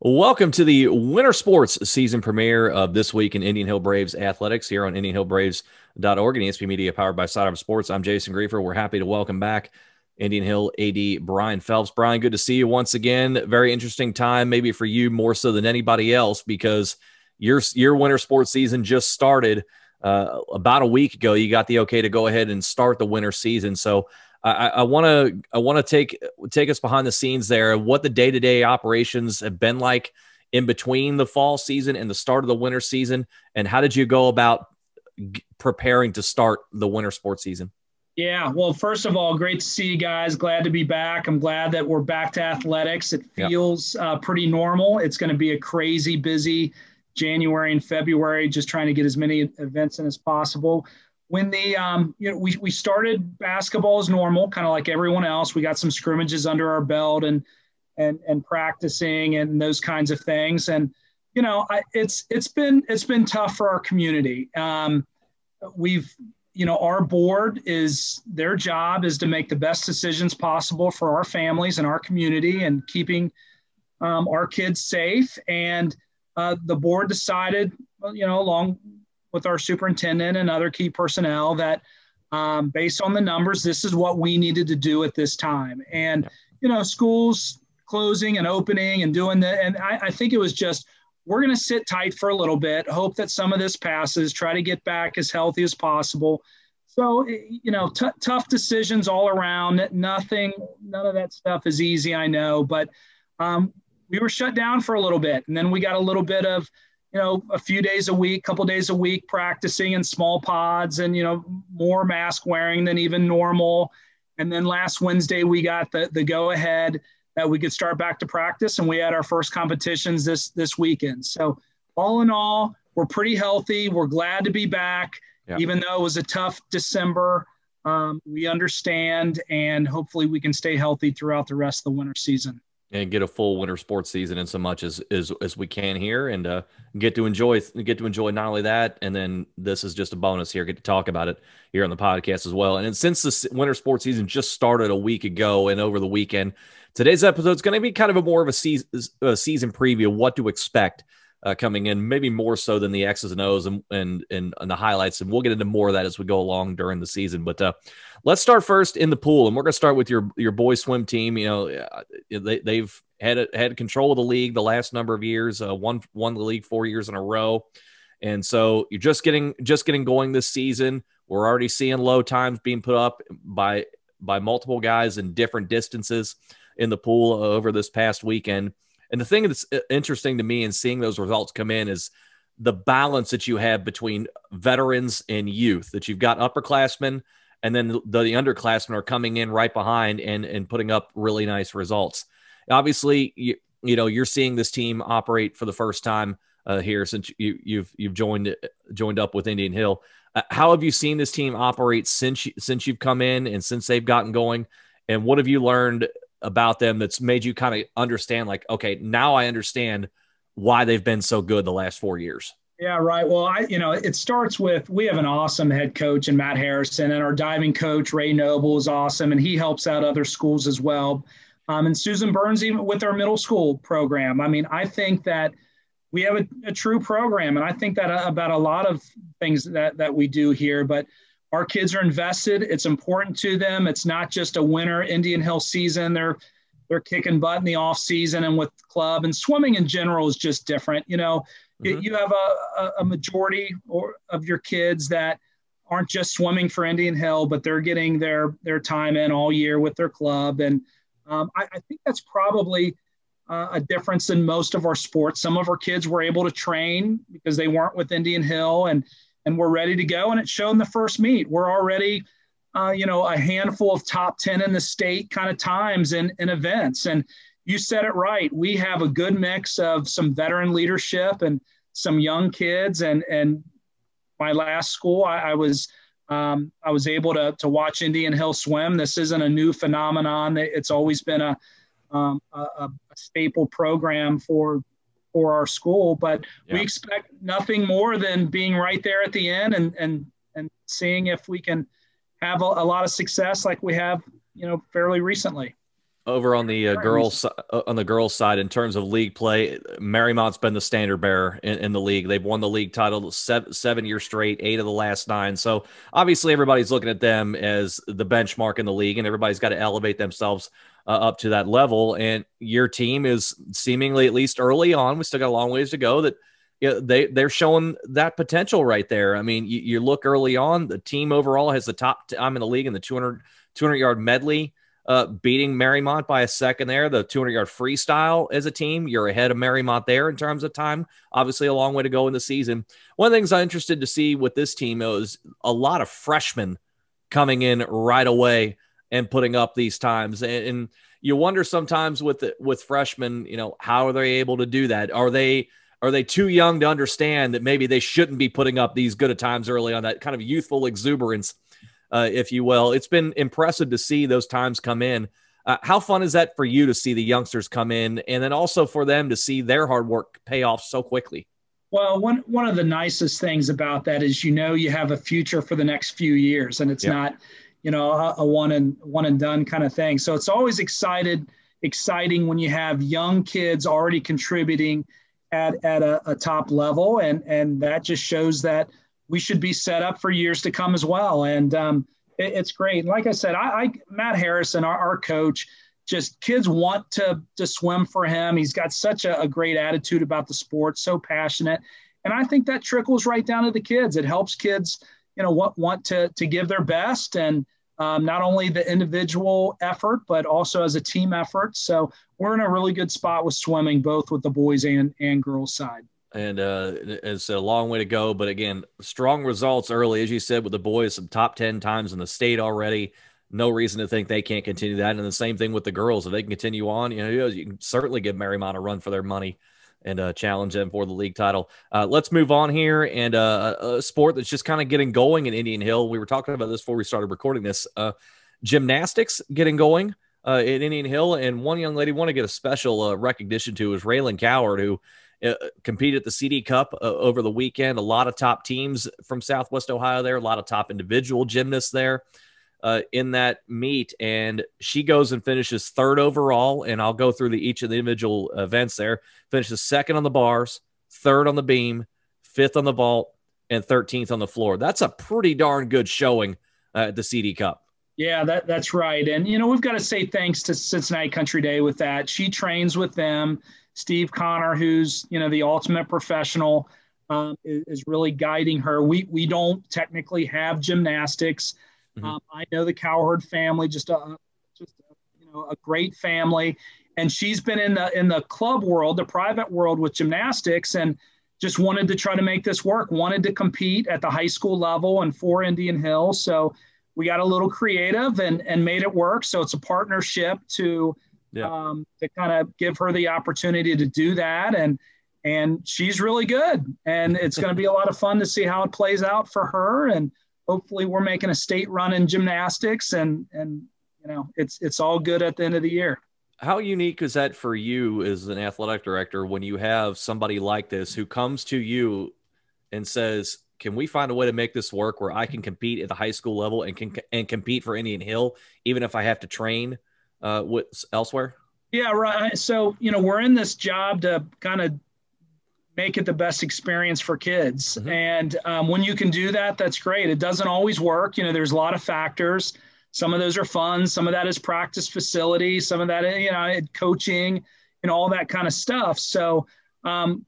Welcome to the winter sports season premiere of this week in Indian Hill Braves athletics here on IndianHillBraves.org and ESPN Media powered by Sidearm Sports. I'm Jason Griefer. We're happy to welcome back Indian Hill AD Brian Phelps. Brian, good to see you once again. Very interesting time, maybe for you more so than anybody else, because your your winter sports season just started uh, about a week ago. You got the okay to go ahead and start the winter season. So I want to I want to take take us behind the scenes there. What the day to day operations have been like in between the fall season and the start of the winter season, and how did you go about preparing to start the winter sports season? Yeah, well, first of all, great to see you guys. Glad to be back. I'm glad that we're back to athletics. It feels yep. uh, pretty normal. It's going to be a crazy busy January and February, just trying to get as many events in as possible when the um, you know we, we started basketball as normal kind of like everyone else. We got some scrimmages under our belt and and and practicing and those kinds of things. And you know I, it's it's been it's been tough for our community. Um, we've you know our board is their job is to make the best decisions possible for our families and our community and keeping um, our kids safe. And uh, the board decided you know along with our superintendent and other key personnel that um, based on the numbers, this is what we needed to do at this time. And, you know, schools closing and opening and doing that. And I, I think it was just, we're going to sit tight for a little bit, hope that some of this passes, try to get back as healthy as possible. So, you know, t- tough decisions all around. Nothing, none of that stuff is easy, I know, but um, we were shut down for a little bit. And then we got a little bit of, you know, a few days a week, a couple days a week practicing in small pods and, you know, more mask wearing than even normal. And then last Wednesday, we got the, the go ahead that we could start back to practice. And we had our first competitions this, this weekend. So all in all, we're pretty healthy. We're glad to be back, yeah. even though it was a tough December. Um, we understand, and hopefully we can stay healthy throughout the rest of the winter season and get a full winter sports season in so much as as, as we can here and uh, get to enjoy get to enjoy not only that and then this is just a bonus here get to talk about it here on the podcast as well. And since the winter sports season just started a week ago and over the weekend today's episode is going to be kind of a more of a season, a season preview what to expect uh, coming in maybe more so than the x's and o's and, and and and the highlights and we'll get into more of that as we go along during the season but uh Let's start first in the pool, and we're going to start with your your boys swim team. You know, uh, they, they've had had control of the league the last number of years. Uh, won won the league four years in a row, and so you're just getting just getting going this season. We're already seeing low times being put up by by multiple guys in different distances in the pool over this past weekend. And the thing that's uh, interesting to me in seeing those results come in is the balance that you have between veterans and youth. That you've got upperclassmen and then the, the underclassmen are coming in right behind and and putting up really nice results. Obviously, you, you know you're seeing this team operate for the first time uh, here since you, you've you've joined joined up with Indian Hill. Uh, how have you seen this team operate since you, since you've come in and since they've gotten going? And what have you learned about them that's made you kind of understand like okay now I understand why they've been so good the last four years? Yeah, right. Well, I, you know, it starts with we have an awesome head coach and Matt Harrison, and our diving coach Ray Noble is awesome, and he helps out other schools as well. Um, and Susan Burns, even with our middle school program. I mean, I think that we have a, a true program, and I think that uh, about a lot of things that that we do here. But our kids are invested. It's important to them. It's not just a winter Indian Hill season. They're they're kicking butt in the off season and with club and swimming in general is just different. You know, Mm-hmm. You have a, a majority or of your kids that aren't just swimming for Indian Hill, but they're getting their their time in all year with their club, and um, I, I, think that's probably uh, a difference in most of our sports. Some of our kids were able to train because they weren't with Indian Hill, and and we're ready to go, and it showed in the first meet. We're already, uh, you know, a handful of top ten in the state kind of times in events, and you said it right. We have a good mix of some veteran leadership and some young kids. And and my last school, I, I was um, I was able to to watch Indian Hill swim. This isn't a new phenomenon. It's always been a um, a, a, staple program for for our school. But yeah. we expect nothing more than being right there at the end and and and seeing if we can have a, a lot of success like we have, you know, fairly recently. over on the uh, girls uh, on the girls side in terms of league play mariemont's been the standard bearer in, in, the league they've won the league title seven, seven years straight eight of the last nine so obviously everybody's looking at them as the benchmark in the league and everybody's got to elevate themselves uh, up to that level and your team is seemingly at least early on we still got a long ways to go that you know, they they're showing that potential right there i mean you, you look early on the team overall has the top time in the league in the 200 200 yard medley uh, beating Mariemont by a second there. The 200 yard freestyle as a team, you're ahead of Mariemont there in terms of time. Obviously, a long way to go in the season. One of the things I'm interested to see with this team is a lot of freshmen coming in right away and putting up these times. And, and you wonder sometimes with the, with freshmen, you know, how are they able to do that? Are they are they too young to understand that maybe they shouldn't be putting up these good of times early on that kind of youthful exuberance? uh, if you will. It's been impressive to see those times come in. Uh, how fun is that for you to see the youngsters come in, and then also for them to see their hard work pay off so quickly? Well, one one of the nicest things about that is you know you have a future for the next few years, and it's yep. not, you know, a, a, one and one and done kind of thing. So it's always excited, exciting when you have young kids already contributing at at a, a top level, and and that just shows that we should be set up for years to come as well. And um, it, it's great. Like I said, I, I Matt Harrison, our, our, coach, just kids want to to swim for him. He's got such a, a great attitude about the sport, so passionate, and I think that trickles right down to the kids. It helps kids, you know, want want to to give their best and. Um, not only the individual effort, but also as a team effort. So we're in a really good spot with swimming, both with the boys and, and girls side and uh, it's a long way to go. But again, strong results early, as you said, with the boys, some top 10 times in the state already. No reason to think they can't continue that. And the same thing with the girls. If they can continue on, you know, you can certainly give Mariemont a run for their money and uh, challenge them for the league title. Uh, let's move on here. And uh, a sport that's just kind of getting going in Indian Hill. We were talking about this before we started recording this. Uh, gymnastics getting going uh, in Indian Hill. And one young lady want to get a special uh, recognition to is Raylan Coward, who – uh, compete at the CD Cup over the weekend. A lot of top teams from Southwest Ohio there, a lot of top individual gymnasts there uh, in that meet. And she goes and finishes third overall. And I'll go through the, each of the individual events there. Finishes second on the bars, third on the beam, fifth on the vault, and 13th on the floor. That's a pretty darn good showing uh, at the CD Cup. Yeah, that, that's right. And, you know, we've got to say thanks to Cincinnati Country Day with that. She trains with them. Steve Connor, who's you know the ultimate professional, um, is, is, really guiding her. We we don't technically have gymnastics. Mm-hmm. Um, I know the Cowherd family, just a just a, you know a great family, and she's been in the in the club world, the private world with gymnastics, and just wanted to try to make this work. Wanted to compete at the high school level and for Indian Hill, so we got a little creative and and made it work. So it's a partnership to yeah. um, to kind of give her the opportunity to do that. And and she's really good. And it's going to be a lot of fun to see how it plays out for her. And hopefully, we're making a state run in gymnastics. And and you know, it's it's all good at the end of the year. How unique is that for you as an athletic director when you have somebody like this who comes to you and says, "Can we find a way to make this work where I can compete at the high school level and can and compete for Indian Hill, even if I have to train uh, with elsewhere? Yeah, right. So you know, we're in this job to kind of make it the best experience for kids, mm-hmm. and um, when you can do that, that's great. It doesn't always work. You know, there's a lot of factors. Some of those are fun. Some of that is practice facility. Some of that, you know, coaching and all that kind of stuff. So, um,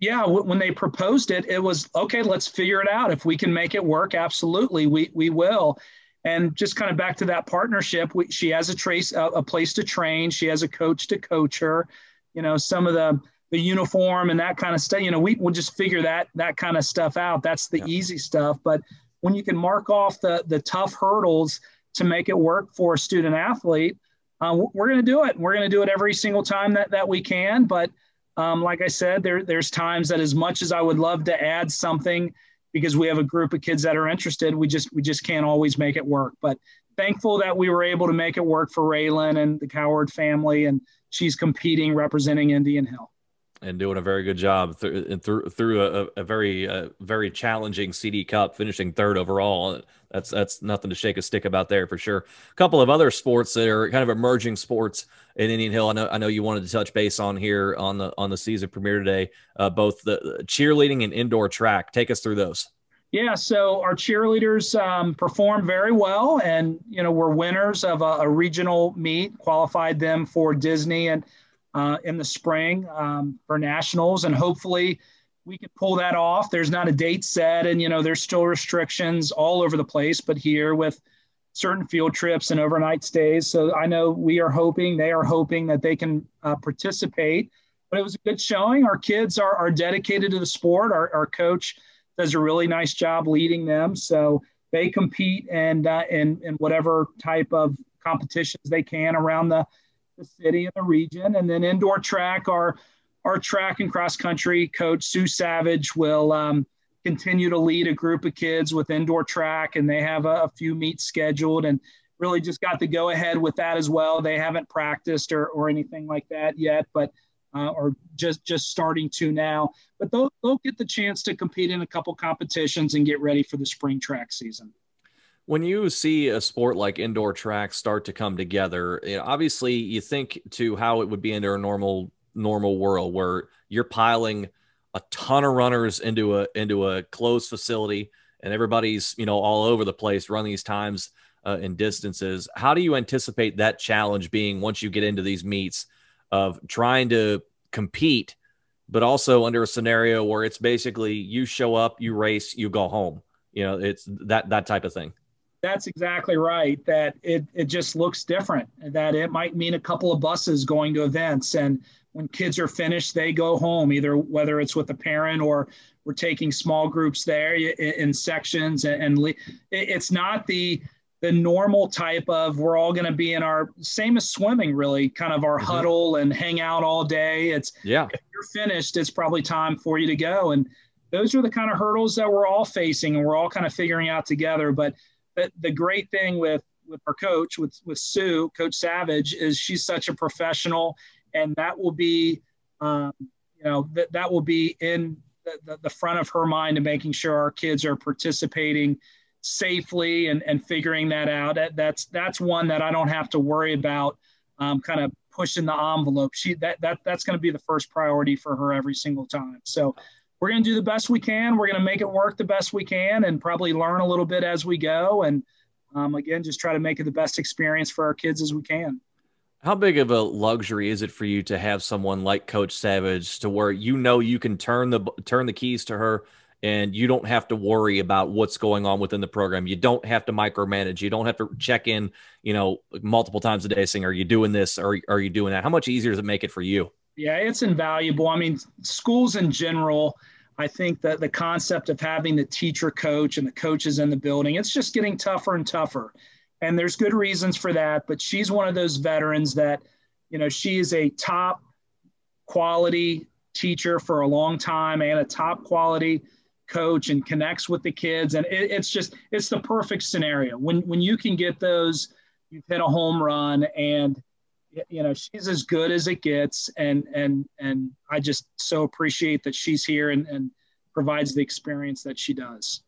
yeah, w- when they proposed it, it was okay. Let's figure it out. If we can make it work, absolutely, we we will. And just kind of back to that partnership, we, she has a trace, a, a place to train. She has a coach to coach her. You know, some of the the uniform and that kind of stuff. You know, we will just figure that that kind of stuff out. That's the yeah. easy stuff. But when you can mark off the the tough hurdles to make it work for a student athlete, uh, we're going to do it. We're going to do it every single time that that we can. But um, like I said, there there's times that as much as I would love to add something because we have a group of kids that are interested. We just we just can't always make it work. But thankful that we were able to make it work for Raylan and the Coward family, and she's competing representing Indian Hill. And doing a very good job through through, through a, a very uh, very challenging CD Cup, finishing third overall. That's that's nothing to shake a stick about there for sure. A couple of other sports that are kind of emerging sports in Indian Hill. I know I know you wanted to touch base on here on the on the season premiere today. Uh, both the cheerleading and indoor track. Take us through those. Yeah, so our cheerleaders um, performed very well, and you know we're winners of a, a regional meet, qualified them for Disney and uh, in the spring um, for nationals, and hopefully we can pull that off. There's not a date set, and you know there's still restrictions all over the place, but here with certain field trips and overnight stays. So I know we are hoping, they are hoping that they can uh, participate. But it was a good showing. Our kids are, are dedicated to the sport. Our, our coach does a really nice job leading them. So they compete and uh, in, in whatever type of competitions they can around the, the city and the region. And then indoor track, our, our track and cross country coach, Sue Savage, will um, continue to lead a group of kids with indoor track. And they have a, a few meets scheduled and really just got to go ahead with that as well. They haven't practiced or, or anything like that yet, but uh, or just just starting to now. But they'll they'll get the chance to compete in a couple competitions and get ready for the spring track season. When you see a sport like indoor track start to come together, you know, obviously you think to how it would be under a normal normal world where you're piling a ton of runners into a into a closed facility and everybody's you know all over the place run these times uh, and distances how do you anticipate that challenge being once you get into these meets of trying to compete, but also under a scenario where it's basically you show up, you race, you go home. You know, it's that that type of thing. That's exactly right. That it it just looks different. That it might mean a couple of buses going to events, and when kids are finished, they go home. Either whether it's with a parent or we're taking small groups there in sections, and it's not the the normal type of we're all going to be in our same as swimming really kind of our mm-hmm. huddle and hang out all day it's yeah if you're finished it's probably time for you to go and those are the kind of hurdles that we're all facing and we're all kind of figuring out together but the, the great thing with with our coach with with sue coach savage is she's such a professional and that will be um, you know that, that will be in the, the, the front of her mind and making sure our kids are participating safely and, and figuring that out. That, that's that's one that I don't have to worry about um, kind of pushing the envelope. She that that that's going to be the first priority for her every single time. So we're going to do the best we can. We're going to make it work the best we can, and probably learn a little bit as we go. And um, again, just try to make it the best experience for our kids as we can. How big of a luxury is it for you to have someone like Coach Savage to where you know you can turn the turn the keys to her and you don't have to worry about what's going on within the program. You don't have to micromanage. You don't have to check in, you know, multiple times a day saying, "Are you doing this? Or are you doing that?" How much easier does it make it for you? Yeah, it's invaluable. I mean, schools in general. I think that the concept of having the teacher coach and the coaches in the building, it's just getting tougher and tougher. And there's good reasons for that. But she's one of those veterans that, you know, she is a top quality teacher for a long time and a top quality coach and connects with the kids and it, it's just it's the perfect scenario when when you can get those you've hit a home run and you know she's as good as it gets and and and i just so appreciate that she's here and and provides the experience that she does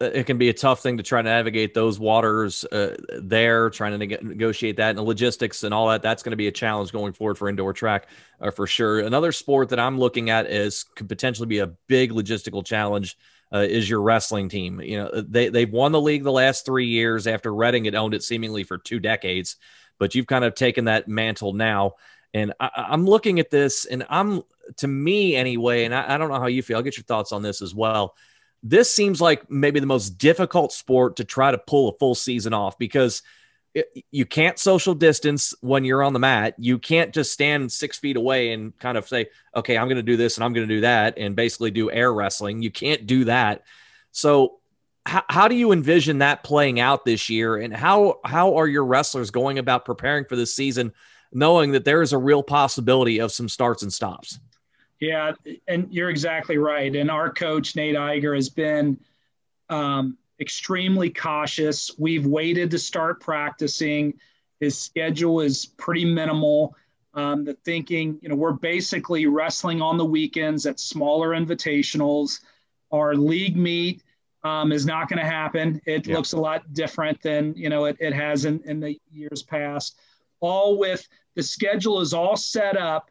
it can be a tough thing to try to navigate those waters uh, there, trying to neg- negotiate that and the logistics and all that. That's going to be a challenge going forward for indoor track uh, for sure. Another sport that I'm looking at is could potentially be a big logistical challenge. Uh, is your wrestling team? You know they they've won the league the last three years after Reading had owned it seemingly for two decades, but you've kind of taken that mantle now. And I, am looking at this, and I'm to me anyway, and I, I don't know how you feel. I'll get your thoughts on this as well this seems like maybe the most difficult sport to try to pull a full season off because you can't social distance when you're on the mat. You can't just stand six feet away and kind of say, okay, I'm going to do this and I'm going to do that and basically do air wrestling. You can't do that. So, how, how do you envision that playing out this year? And how, how are your wrestlers going about preparing for this season, knowing that there is a real possibility of some starts and stops? Yeah, and you're exactly right. And our coach Nate Eiger has been um, extremely cautious. We've waited to start practicing. His schedule is pretty minimal. Um, the thinking, you know, we're basically wrestling on the weekends at smaller invitationals. Our league meet um, is not going to happen. It yeah. looks a lot different than you know it, it has in, in the years past. All with the schedule is all set up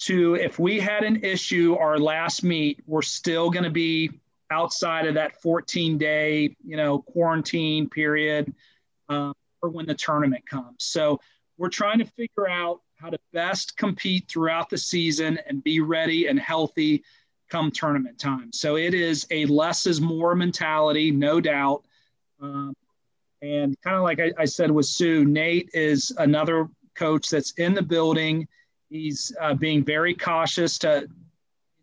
to if we had an issue our last meet, we're still going to be outside of that 14 day you know quarantine period um, for when the tournament comes. So we're trying to figure out how to best compete throughout the season and be ready and healthy come tournament time. So it is a less is more mentality, no doubt. Um, and kind of like I, I, said with Sue, Nate is another coach that's in the building. He's uh, being very cautious to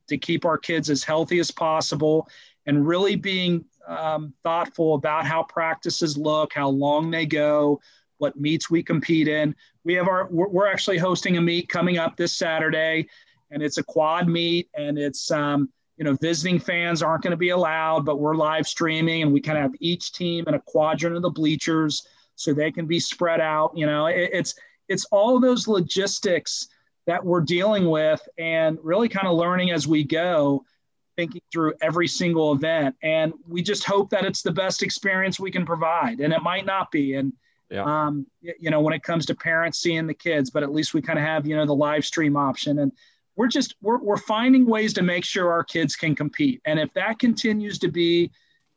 to keep our kids as healthy as possible, and really being um, thoughtful about how practices look, how long they go, what meets we compete in. We have our we're, we're actually hosting a meet coming up this Saturday and it's a quad meet and it's um, you know visiting fans aren't going to be allowed but we're live streaming and we kind of have each team in a quadrant of the bleachers so they can be spread out you know it, it's it's all those logistics that we're dealing with and really kind of learning as we go thinking through every single event and we just hope that it's the best experience we can provide and it might not be and yeah. um, you know when it comes to parents seeing the kids but at least we kind of have you know the live stream option and we're just we're, we're finding ways to make sure our kids can compete. And if that continues to be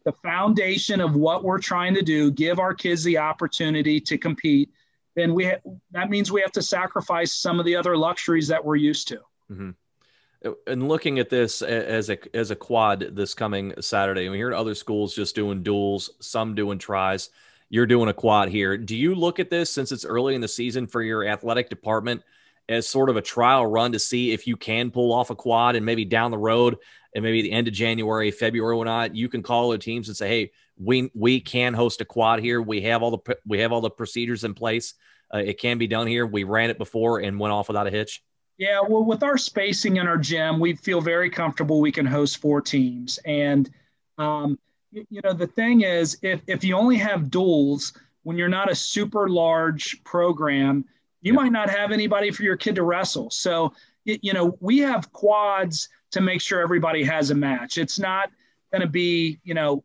the foundation of what we're trying to do give our kids the opportunity to compete then we ha- that means we have to sacrifice some of the other luxuries that we're used to. Mm-hmm. and looking at this as a as a quad this coming saturday we hear other schools just doing duels some doing tries you're doing a quad here. Do you look at this since it's early in the season for your athletic department as sort of a trial run to see if you can pull off a quad and maybe down the road and maybe the end of January, February, or not, you can call the teams and say, "Hey, we we can host a quad here. We have all the we have all the procedures in place. Uh, it can be done here. We ran it before and went off without a hitch." Yeah, well, with our spacing in our gym, we feel very comfortable. We can host four teams, and um, you, you know the thing is, if if you only have duels when you're not a super large program you yeah. might not have anybody for your kid to wrestle. So, you know, we have quads to make sure everybody has a match. It's not going to be, you know,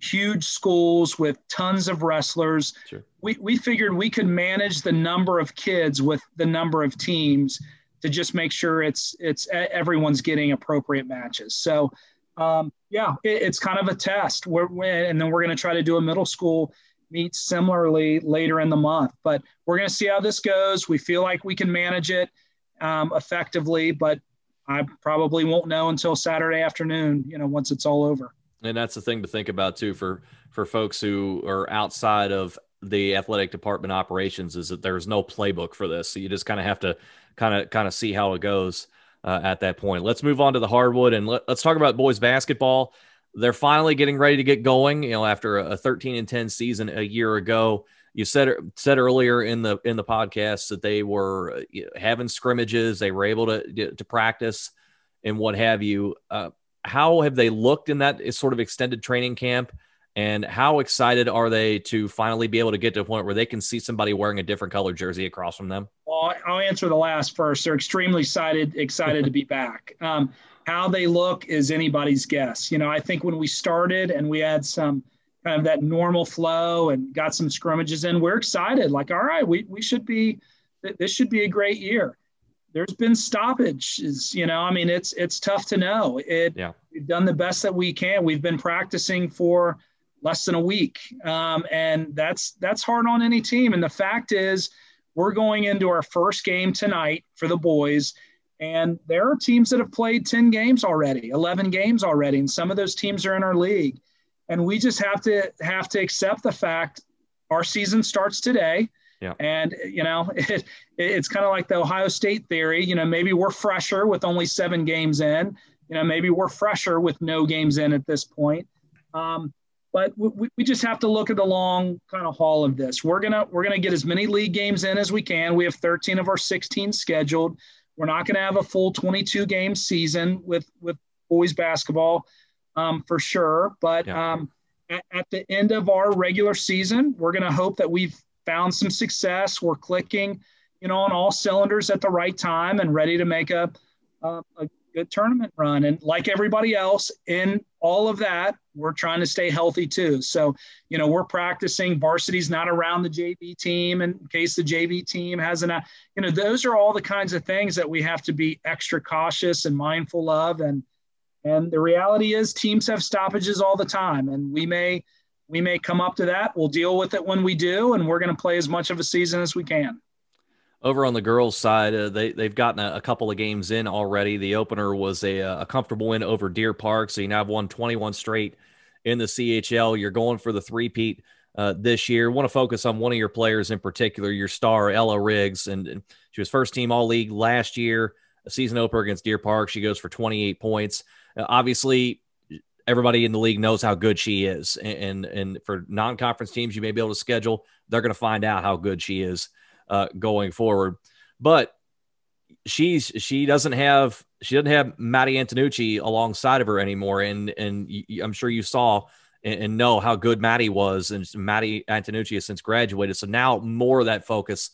huge schools with tons of wrestlers. Sure. We, we figured we could manage the number of kids with the number of teams to just make sure it's it's everyone's getting appropriate matches. So um, yeah, it, it's kind of a test. We're, and then we're going to try to do a middle school meet similarly later in the month. But we're going to see how this goes. We feel like we can manage it um, effectively, but I probably won't know until Saturday afternoon. You know, once it's all over. And that's the thing to think about too for for folks who are outside of the athletic department operations is that there's no playbook for this. So you just kind of have to kind of kind of see how it goes uh, at that point. Let's move on to the hardwood and let, us talk about boys basketball they're finally getting ready to get going. You know, after a 13 and 10 season a year ago, you said said earlier in the in the podcast that they were having scrimmages, they were able to to practice and what have you. Uh, how have they looked in that sort of extended training camp? And how excited are they to finally be able to get to a point where they can see somebody wearing a different color jersey across from them? Well, I'll answer the last first. They're extremely excited excited to be back. Um, how they look is anybody's guess. You know, I think when we started and we had some kind of that normal flow and got some scrimmages in, we're excited. Like, all right, we, we should be, this should be a great year. There's been stoppages, you know, I mean, it's, it's tough to know. It, yeah. we've done the best that we can. We've been practicing for less than a week. Um, and that's, that's hard on any team. And the fact is, we're going into our first game tonight for the boys and there are teams that have played 10 games already, 11 games already, and some of those teams are in our league. And we just have to have to accept the fact our season starts today. Yeah. And you know, it, it's kind of like the Ohio State theory. You know, maybe we're fresher with only seven games in. You know, maybe we're fresher with no games in at this point. Um, but we, we just have to look at the long kind of haul of this. We're gonna we're gonna get as many league games in as we can. We have 13 of our 16 scheduled. We're not going to have a full 22 game season with with boys basketball um, for sure. But yeah. um, at, at, the end of our regular season, we're going to hope that we've found some success. We're clicking. you know, on all cylinders at the right time and ready to make a, a, a good tournament run. And like everybody else in all of that, we're trying to stay healthy too. So, you know, we're practicing. Varsity's not around the JV team in case the JV team has an, you know, those are all the kinds of things that we have to be extra cautious and mindful of. And, and the reality is teams have stoppages all the time and we may, we may come up to that. We'll deal with it when we do. And we're going to play as much of a season as we can. Over on the girls' side, uh, they they've gotten a, a, couple of games in already. The opener was a, a comfortable win over Deer Park, so you now have won 21 straight in the CHL. You're going for the three-peat uh, this year. Want to focus on one of your players in particular, your star Ella Riggs, and, and she was first team All League last year. A season opener against Deer Park, she goes for 28 points. Uh, obviously, everybody in the league knows how good she is, and and, and for non-conference teams, you may be able to schedule. They're going to find out how good she is uh, going forward. But she's she doesn't have she doesn't have Maddie Antonucci alongside of her anymore, and and I'm sure you saw and, and know how good Maddie was, and Maddie Antonucci has since graduated. So now more of that focus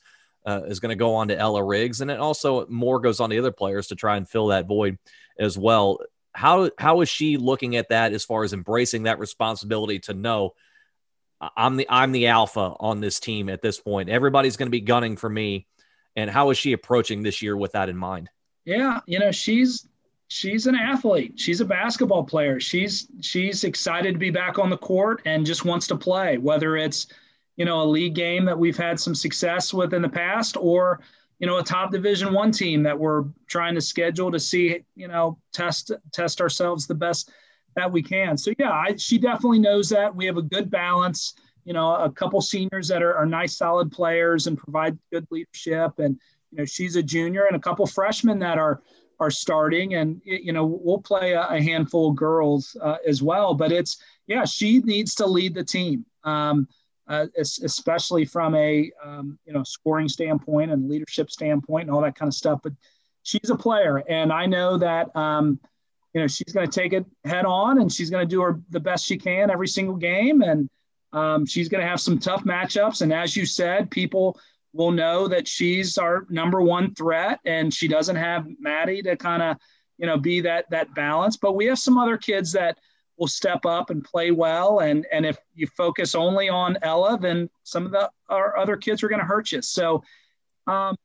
uh, is going to go on to Ella Riggs, and it also more goes on the other players to try and fill that void as well. How how is she looking at that as far as embracing that responsibility to know I'm the I'm the alpha on this team at this point. Everybody's going to be gunning for me. And how is she approaching this year with that in mind? Yeah, you know, she's she's an athlete. She's a basketball player. She's she's excited to be back on the court and just wants to play, whether it's, you know, a league game that we've had some success with in the past or, you know, a top division 1 team that we're trying to schedule to see, you know, test test ourselves the best that we can. So yeah, I, she definitely knows that we have a good balance. You know, a couple seniors that are, are nice, solid players and provide good leadership, and you know she's a junior, and a couple freshmen that are are starting, and you know we'll play a, a handful of girls uh, as well. But it's yeah, she needs to lead the team. Um, uh, especially from a um, you know scoring standpoint and leadership standpoint and all that kind of stuff. But she's a player, and I know that um, you know she's going to take it head on and she's going to do her the best she can every single game and um, she's going to have some tough matchups and as you said people will know that she's our number one threat and she doesn't have maddie to kind of you know be that that balance but we have some other kids that will step up and play well and and if you focus only on ella then some of the our other kids are going to hurt you so um,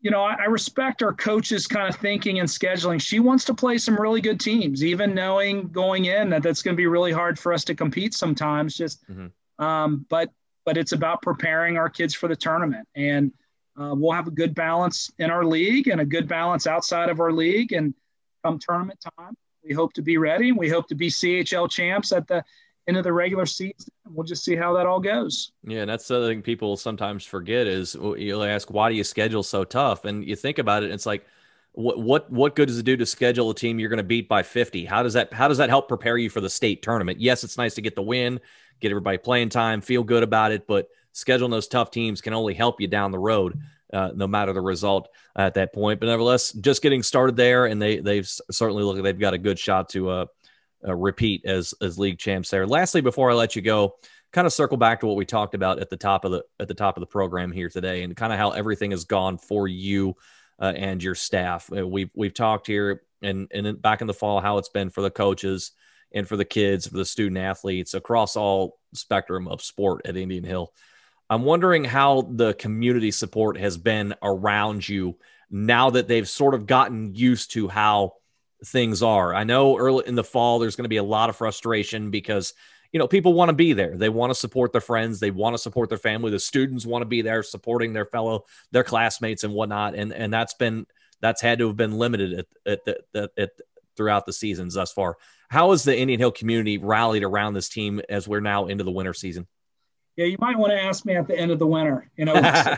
you know, I, I, respect our coaches kind of thinking and scheduling. She wants to play some really good teams, even knowing going in that that's going to be really hard for us to compete sometimes. Just, mm-hmm. um, but but it's about preparing our kids for the tournament, and uh, we'll have a good balance in our league and a good balance outside of our league. And come tournament time, we hope to be ready. We hope to be CHL champs at the end of the regular season. We'll just see how that all goes. Yeah, and that's the thing people sometimes forget is you'll ask, why do you schedule so tough? And you think about it, it's like, what what what good does it do to schedule a team you're going to beat by 50? How does that how does that help prepare you for the state tournament? Yes, it's nice to get the win, get everybody playing time, feel good about it, but scheduling those tough teams can only help you down the road. Uh, no matter the result at that point, but nevertheless, just getting started there, and they they've certainly look they've got a good shot to uh, uh, repeat as as league champs there. Lastly, before I let you go, kind of circle back to what we talked about at the top of the at the top of the program here today, and kind of how everything has gone for you uh, and your staff. Uh, we've we've talked here and and back in the fall how it's been for the coaches and for the kids, for the student athletes across all spectrum of sport at Indian Hill. I'm wondering how the community support has been around you now that they've sort of gotten used to how things are. I know early in the fall there's going to be a lot of frustration because you know people want to be there. They want to support their friends. They want to support their family. The students want to be there supporting their fellow their classmates and whatnot. And and that's been that's had to have been limited at, at, at, at throughout the seasons thus far. How has the Indian Hill community rallied around this team as we're now into the winter season? Yeah, you might want to ask me at the end of the winter. You know,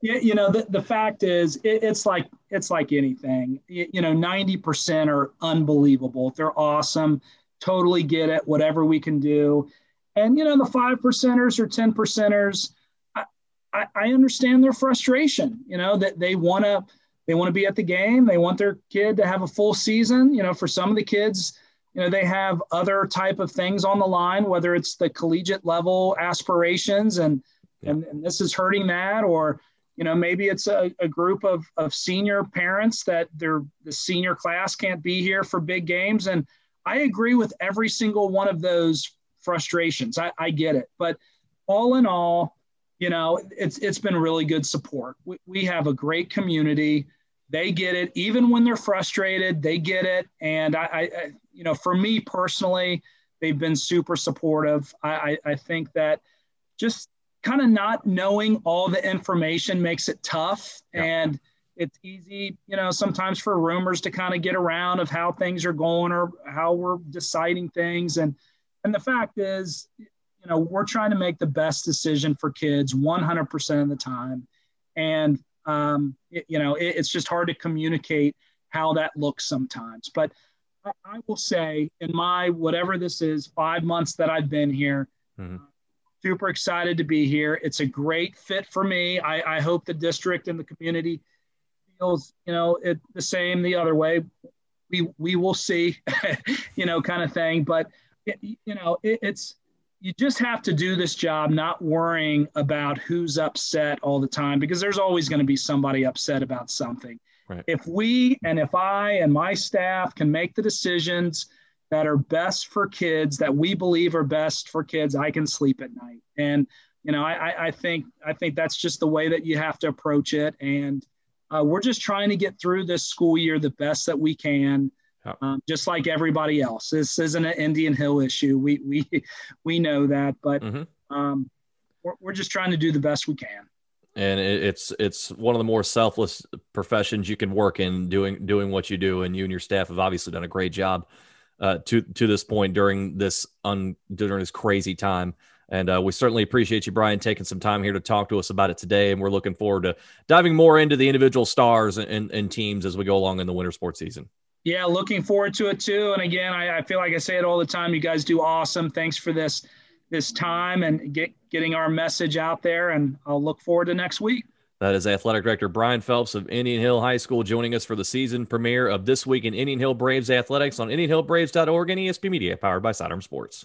yeah, you know the, the fact is it, it's like it's like anything you, you know 90% are unbelievable they're awesome totally get it whatever we can do and you know the five percenters or 10 percenters I, I, I understand their frustration you know that they want to they want to be at the game they want their kid to have a full season you know for some of the kids you know they have other type of things on the line whether it's the collegiate level aspirations and yeah. and, and this is hurting that or you know, maybe it's a, a group of, of senior parents that their the senior class can't be here for big games. And I agree with every single one of those frustrations. I, I get it. But all in all, you know, it's it's been really good support. We, we have a great community. They get it, even when they're frustrated. They get it, and I, I you know, for me personally, they've been super supportive. I, I, I think that just kind of not knowing all the information makes it tough yeah. and it's easy you know sometimes for rumors to kind of get around of how things are going or how we're deciding things and and the fact is you know we're trying to make the best decision for kids 100% of the time and um, it, you know it, it's just hard to communicate how that looks sometimes but I, I, will say in my whatever this is five months that i've been here mm-hmm super excited to be here. It's a great fit for me. I, I hope the district and the community feels, you know, it the same the other way. We we will see, you know, kind of thing. But it, you know, it, it's you just have to do this job, not worrying about who's upset all the time, because there's always going to be somebody upset about something. Right. If we and if I and my staff can make the decisions that are best for kids that we believe are best for kids i can sleep at night and you know i, I think i think that's just the way that you have to approach it and uh, we're just trying to get through this school year the best that we can um, just like everybody else this isn't an indian hill issue we we we know that but mm-hmm. um, we're, we're just trying to do the best we can and it's it's one of the more selfless professions you can work in doing doing what you do and you and your staff have obviously done a great job uh, to to this point during this un, during this crazy time. And uh, we certainly appreciate you, Brian, taking some time here to talk to us about it today. And we're looking forward to diving more into the individual stars and, and, and teams as we go along in the winter sports season. Yeah, looking forward to it too. And again, I, I, feel like I say it all the time. You guys do awesome. Thanks for this this time and get getting our message out there. And I'll look forward to next week. That is Athletic Director Brian Phelps of Indian Hill High School joining us for the season premiere of This Week in Indian Hill Braves Athletics on IndianHillBraves.org and ESP Media, powered by Sidearm Sports.